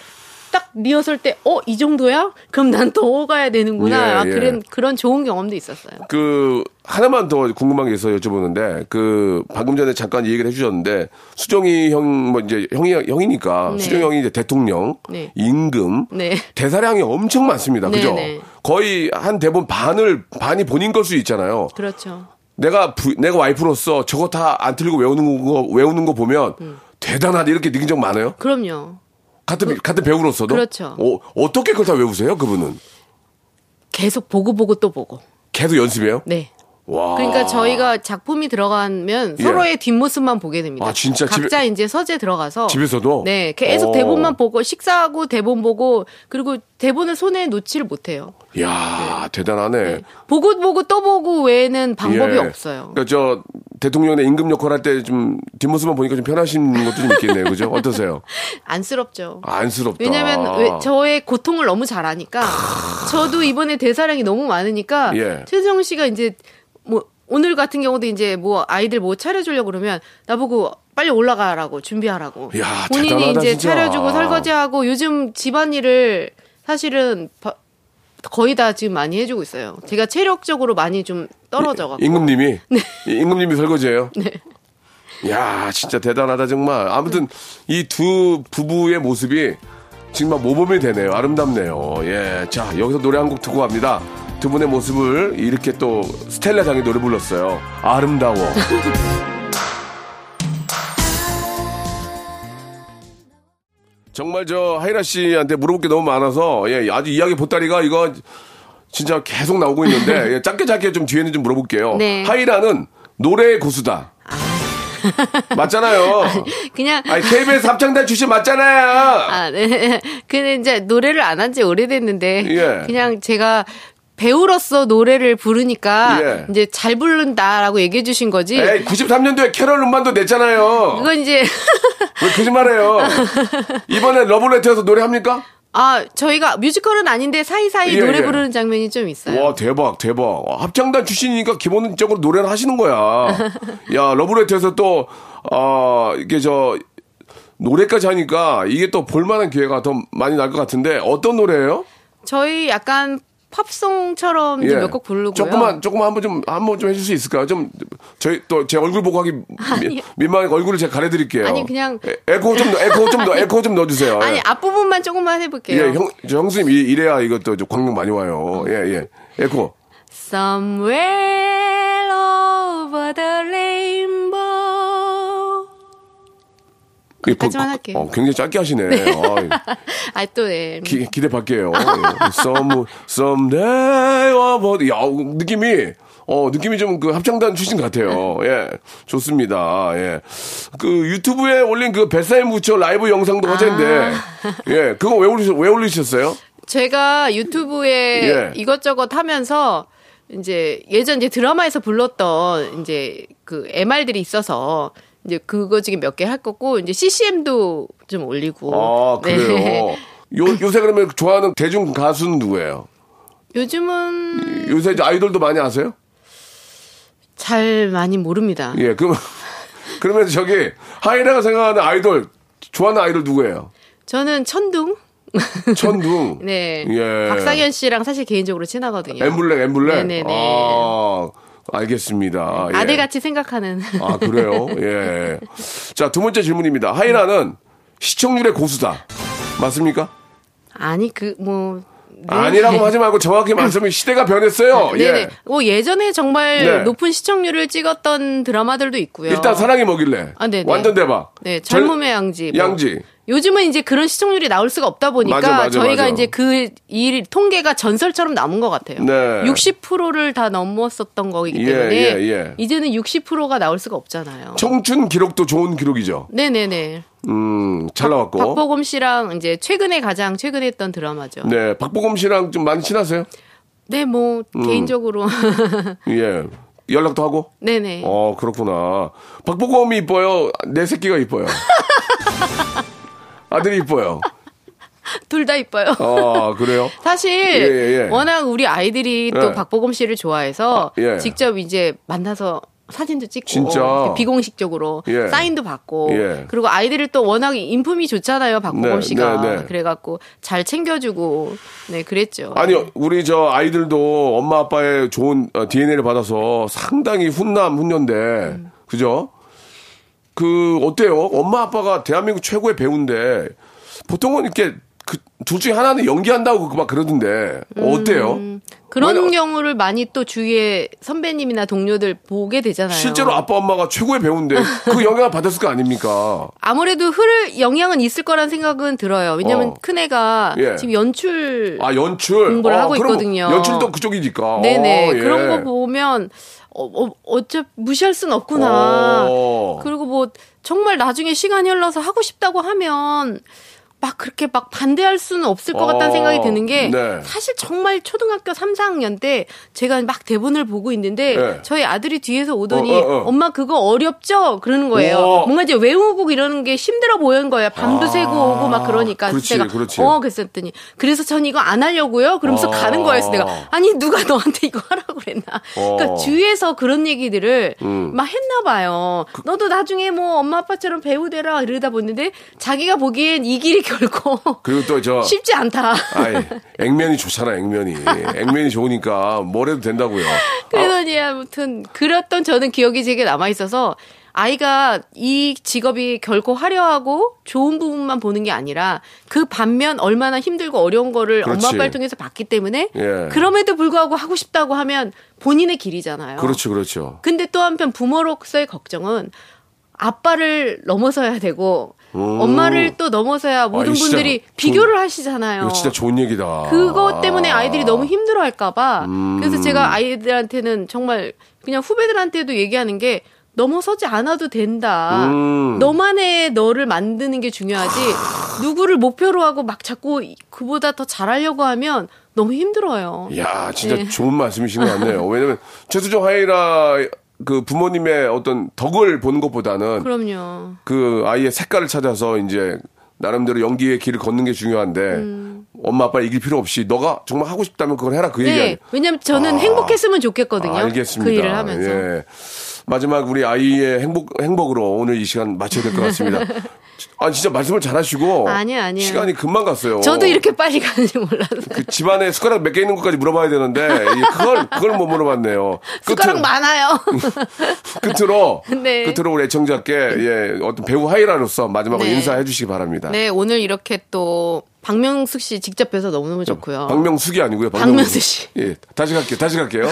딱 리허설 때 어 이 정도야? 그럼 난 더 가야 되는구나. 예, 아, 예. 그런 그런 좋은 경험도 있었어요. 그 하나만 더 궁금한 게 있어 서 여쭤보는데 그 방금 전에 잠깐 얘기를 해주셨는데 수정이 형 뭐 이제 형이 형이니까 네. 수정이 형이 이제 대통령 네. 임금 네. 대사량이 엄청 많습니다. 네, 그죠? 네. 거의 한 대본 반을 반이 본인 걸 수 있잖아요. 그렇죠. 내가 부- 내가 와이프로서 저거 다 안 틀리고 외우는 거 외우는 거 보면 음. 대단하다 이렇게 느낀 적 많아요. 그럼요. 같은 같은 배우로서도 그렇죠. 어, 어떻게 그걸 다 외우세요? 그분은 계속 보고 보고 또 보고. 계속 연습해요. 네. 와. 그러니까 저희가 작품이 들어가면 예. 서로의 뒷모습만 보게 됩니다. 아, 진짜 집에- 각자 이제 서재 들어가서 집에서도? 네 계속 어. 대본만 보고 식사하고 대본 보고 그리고 대본을 손에 놓지를 못해요. 야 대단하네. 보고 보고 또 보고 외에는 방법이 예. 없어요. 그러니까 저 대통령의 임금 역할 할 때 좀 뒷모습만 보니까 좀 편하신 것도 좀 있겠네요. 그죠? 어떠세요? 안쓰럽죠. 안쓰럽다. 왜냐면 왜 저의 고통을 너무 잘 아니까 저도 이번에 대사량이 너무 많으니까 예. 최수정 씨가 이제 뭐 오늘 같은 경우도 이제 뭐 아이들 뭐 차려주려고 그러면 나보고 빨리 올라가라고 준비하라고 야, 본인이 대단하다, 이제 진짜. 차려주고 설거지하고 요즘 집안일을 사실은 바- 거의 다 지금 많이 해주고 있어요. 제가 체력적으로 많이 좀 떨어져가지고 임금님이 임금님이 설거지예요. 네. 야 진짜 대단하다 정말. 아무튼 이 두 부부의 모습이 정말 모범이 되네요. 아름답네요. 예. 자 여기서 노래 한 곡 듣고 갑니다. 두 분의 모습을 이렇게 또 스텔라 장이 노래 불렀어요. 아름다워. 정말 저 하이라 씨한테 물어볼 게 너무 많아서 예 아주 이야기 보따리가 이거 진짜 계속 나오고 있는데 예, 짧게 짧게 좀 뒤에는 좀 물어볼게요. 네. 하이라는 노래의 고수다. 맞잖아요. 그냥 아니 KBS 합창단 출신 맞잖아요. 아, 네. 근데 이제 노래를 안 한 지 오래됐는데 예. 그냥 제가 배우로서 노래를 부르니까 예. 이제 잘 부른다라고 얘기해 주신 거지. 에이 93년도에 캐럴 음반도 냈잖아요. 그건 이제 왜 거짓말해요? 이번에 러브레터에서 노래 합니까? 아 저희가 뮤지컬은 아닌데 사이사이 예, 노래 예. 부르는 장면이 좀 있어요. 와 대박 대박 와, 합창단 출신이니까 기본적으로 노래를 하시는 거야 야 러브레터에서 또 어, 이게 저 노래까지 하니까 이게 또 볼만한 기회가 더 많이 날 것 같은데 어떤 노래예요? 저희 약간 팝송처럼 이제 몇곡 부르고요. 예. 조금만 조금만 한번 좀 한번 좀 해줄 수 있을까요? 좀 저희 또 제 얼굴 보고 하기 미- 민망하니까 얼굴을 제가 가려드릴게요. 아니, 그냥- 에, 에코 좀 넣- 에코 좀 넣- 에코 좀 넣어주세요. 아니 예. 앞부분만 조금만 해볼게요. 예, 형, 저 형수님 이- 이래야 이것도 좀 광명 많이 와요. 예, 예. 에코. Somewhere over the rainbow. 그- 할게요. 어, 굉장히 짧게 하시네. 어이, 아, 또, 네. 기, 기대 받게요. 예. Some, someday. 야, 느낌이, 어, 느낌이 좀 그 합창단 출신 같아요. 예. 좋습니다. 예. 그 유튜브에 올린 그 뱃살 묻혀 라이브 영상도 화제인데, 예. 그거 왜 올리셨, 왜 올리셨어요? 제가 유튜브에 예. 이것저것 하면서 이제 예전 이제 드라마에서 불렀던 이제 그 MR들이 있어서 이제 그거 중에 몇개 할 거고 이제 CCM도 좀 올리고. 아, 그래요. 네. 요, 요새 그러면 좋아하는 대중 가수는 누구예요? 요즘은 요새 이제 아이돌도 많이 아세요? 잘 많이 모릅니다. 예, 그럼, 그러면 저기, 하이라가 생각하는 아이돌, 좋아하는 아이돌 누구예요? 저는 천둥. 천둥. 네. 예. 박상현 씨랑 사실 개인적으로 친하거든요. 엠블랙, 엠블랙. 네네네. 아, 알겠습니다. 예. 아들같이 생각하는. 아, 그래요? 예. 자, 두 번째 질문입니다. 하이라는 시청률의 고수다. 맞습니까? 아니 그 뭐. 네. 아니라고 하지 말고 정확히 말씀이 시대가 변했어요. 네네. 예. 뭐 예전에 정말 네. 높은 시청률을 찍었던 드라마들도 있고요. 일단 사랑이 뭐길래. 아, 네네. 완전 대박. 네, 절- 젊음의 양지. 뭐. 양지. 요즘은 이제 그런 시청률이 나올 수가 없다 보니까 맞아, 맞아, 저희가 맞아. 이제 그 일 통계가 전설처럼 남은 것 같아요. 네. 60%를 다 넘었었던 거기 예, 때문에 예, 예. 이제는 60%가 나올 수가 없잖아요. 청춘 기록도 좋은 기록이죠. 네네네. 음, 잘 나왔고. 박보검 씨랑 이제 최근에 가장 최근에 했던 드라마죠. 네, 네, 박보검 씨랑 좀 많이 친하세요? 뭐 음. 개인적으로 예. 연락도 하고? 네네. 어, 그렇구나. 박보검이 이뻐요? 내 새끼가 이뻐요? 아들이 이뻐요? 둘 다 이뻐요. 아, 그래요? 사실 예, 예, 예. 워낙 우리 아이들이 또 예. 박보검 씨를 좋아해서 아, 예. 직접 이제 만나서 사진도 찍고 진짜? 비공식적으로 예. 사인도 받고 예. 그리고 아이들이 또 워낙 인품이 좋잖아요 박보검 네, 씨가 네, 네. 그래갖고 잘 챙겨주고 네 그랬죠. 아니, 우리 저 아이들도 엄마 아빠의 좋은 DNA를 받아서 상당히 훈남, 훈녀인데, 음. 그죠? 그, 어때요? 엄마 아빠가 대한민국 최고의 배우인데, 보통은 이렇게 그, 둘 중에 하나는 연기한다고 막 그러던데, 어때요? 음, 그런 왜냐- 경우를 많이 또 주위에 선배님이나 동료들 보게 되잖아요. 실제로 아빠 엄마가 최고의 배우인데, 그 영향을 받았을 거 아닙니까? 아무래도 흐를 영향은 있을 거란 생각은 들어요. 왜냐면 어. 큰 애가 예. 지금 연출 아, 연출. 공부를 어, 하고 있거든요. 연출도 그쪽이니까. 네네 어, 예. 그런 거 보면 어, 어, 어차피 무시할 순 없구나. 어. 그리고 뭐 정말 나중에 시간이 흘러서 하고 싶다고 하면 막 그렇게 막 반대할 수는 없을 것 같다는 어, 생각이 드는 게 네. 사실 정말 초등학교 3, 4학년 때 제가 막 대본을 보고 있는데 네. 저희 아들이 뒤에서 오더니 어, 어, 어. 엄마 그거 어렵죠? 그러는 거예요. 우와. 뭔가 이제 외우고 이러는 게 힘들어 보이는 거예요. 밤도 아, 새고 오고 막 그러니까 그렇지, 제가 그렇지. 어 그랬더니 그래서 전 이거 안 하려고요. 그러면서 아. 가는 거예요. 내가 아니 누가 너한테 이거 하라고 그랬나. 그러니까 어. 음. 주위에서 그런 얘기들을 막 했나 봐요. 그 너도 나중에 뭐 엄마 아빠처럼 배우 되라 이러다 보는데 자기가 보기엔 이 길이 결코 그리고 또 저. 쉽지 않다. 아이, 액면이 좋잖아, 액면이. 액면이 좋으니까 뭘 해도 된다고요. 그러더니 아 무튼 그랬던 저는 기억이 되게 남아 있어서 아이가 이 직업이 결코 화려하고 좋은 부분만 보는 게 아니라 그 반면 얼마나 힘들고 어려운 거를 그렇지. 엄마 아빠를 통해서 봤기 때문에 예. 그럼에도 불구하고 하고 싶다고 하면 본인의 길이잖아요. 그렇죠, 그렇죠. 근데 또 한편 부모로서의 걱정은 아빠를 넘어서야 되고 엄마를 또 넘어서야 모든 음. 아, 분들이 좋은- 비교를 하시잖아요. 이거 진짜 좋은 얘기다. 그것 때문에 아이들이 너무 힘들어할까봐 음. 그래서 제가 아이들한테는 정말 그냥 후배들한테도 얘기하는 게 넘어서지 않아도 된다. 음. 너만의 너를 만드는 게 중요하지. 누구를 목표로 하고 막 자꾸 그보다 더 잘하려고 하면 너무 힘들어요. 야 진짜 네. 좋은 말씀이신 것 같네요. 왜냐면 최수정 하이라 그 부모님의 어떤 덕을 보는 것보다는 그럼요. 그 아이의 색깔을 찾아서 이제 나름대로 연기의 길을 걷는 게 중요한데 엄마 아빠 이길 필요 없이 너가 정말 하고 싶다면 그걸 해라 그 얘기 음. 네. 아니에요. 왜냐면 저는 행복했으면 좋겠거든요. 알겠습니다. 그 일을 하면서. 예. 마지막 우리 아이의 행복 행복으로 오늘 이 시간 마쳐야 될 것 같습니다. 아 진짜 말씀을 잘하시고 아니요, 아니요. 시간이 금방 갔어요. 저도 이렇게 빨리 가는지 몰라서. 그 집안에 숟가락 몇 개 있는 것까지 물어봐야 되는데 이 그걸 그걸 못 물어봤네요. 숟가락 끝으로- 많아요. 끝으로 네. 끝으로 우리 애청자께 예 어떤 배우 하이라로서 마지막으로 네. 인사해 주시기 바랍니다. 네, 오늘 이렇게 또 박명숙 씨 직접 뵈서 너무너무 좋고요. 박명숙이 아니고요. 박명수 씨. 예, 다시 갈게요. 다시 갈게요.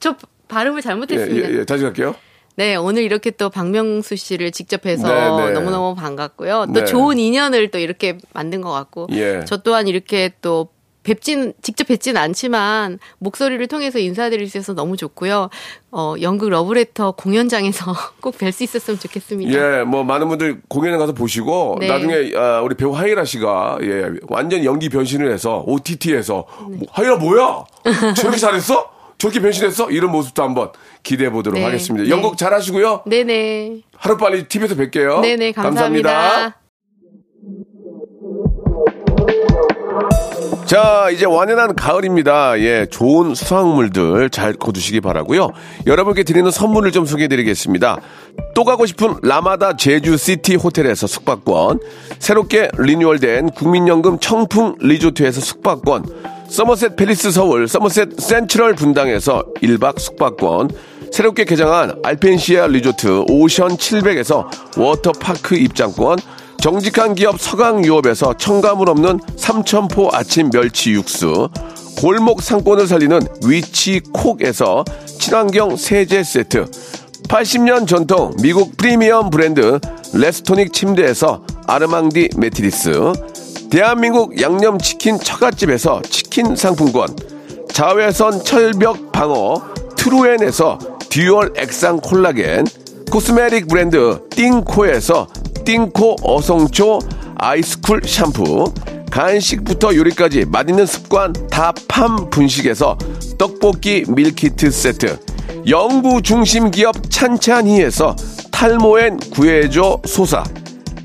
저 발음을 예, 잘못했습니다. 예, 예, 다시 갈게요. 네, 오늘 이렇게 또 박명수 씨를 직접 뵈서 네, 네. 너무너무 반갑고요. 또 네. 좋은 인연을 또 이렇게 만든 것 같고. 예. 저 또한 이렇게 또 뵙진, 직접 뵙진 않지만 목소리를 통해서 인사드릴 수 있어서 너무 좋고요. 어, 연극 러브레터 공연장에서 꼭 뵐 수 있었으면 좋겠습니다. 예, 뭐 많은 분들 공연에 가서 보시고 네. 나중에 아, 우리 배우 하이라 씨가 예, 완전 연기 변신을 해서 OTT에서 네. 하이라 뭐야? 저렇게 잘했어? 저렇게 변신했어? 이런 모습도 한번 기대해 보도록 네. 하겠습니다. 네. 연극 잘 하시고요. 네네. 하루 빨리 TV에서 뵐게요. 네네, 감사합니다. 자, 이제 완연한 가을입니다. 예, 좋은 수확물들 잘 거두시기 바라고요. 여러분께 드리는 선물을 좀 소개해 드리겠습니다. 또 가고 싶은 라마다 제주시티 호텔에서 숙박권, 새롭게 리뉴얼된 국민연금 청풍 리조트에서 숙박권, 서머셋 팰리스 서울, 서머셋 센트럴 분당에서 1박 숙박권, 새롭게 개장한 알펜시아 리조트 오션 700에서 워터파크 입장권, 정직한 기업 서강유업에서 첨가물 없는 삼천포 아침 멸치 육수, 골목 상권을 살리는 위치콕에서 친환경 세제 세트, 80년 전통 미국 프리미엄 브랜드 레스토닉 침대에서 아르망디 매트리스, 대한민국 양념치킨 처갓집에서 치킨 상품권, 자외선 철벽 방어 트루엔에서 듀얼 액상 콜라겐, 코스메틱 브랜드 띵코에서 띵코 어성초 아이스쿨 샴푸, 간식부터 요리까지 맛있는 습관 다팜 분식에서 떡볶이 밀키트 세트, 영구 중심 기업 찬찬히에서 탈모엔 구해줘 소사,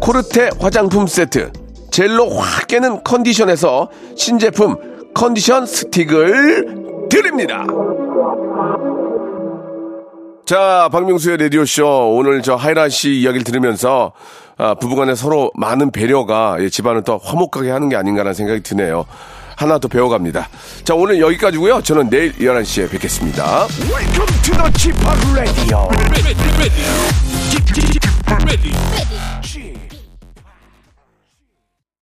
코르테 화장품 세트, 젤로 확 깨는 컨디션에서 신제품 컨디션 스틱을 드립니다. 자, 박명수의 라디오쇼. 오늘 저 하이라 씨 이야기를 들으면서 아, 부부간에 서로 많은 배려가 예, 집안을 더 화목하게 하는 게 아닌가라는 생각이 드네요. 하나 더 배워갑니다. 자, 오늘 여기까지고요 저는 내일 11시에 뵙겠습니다. Welcome to the Chip Radio.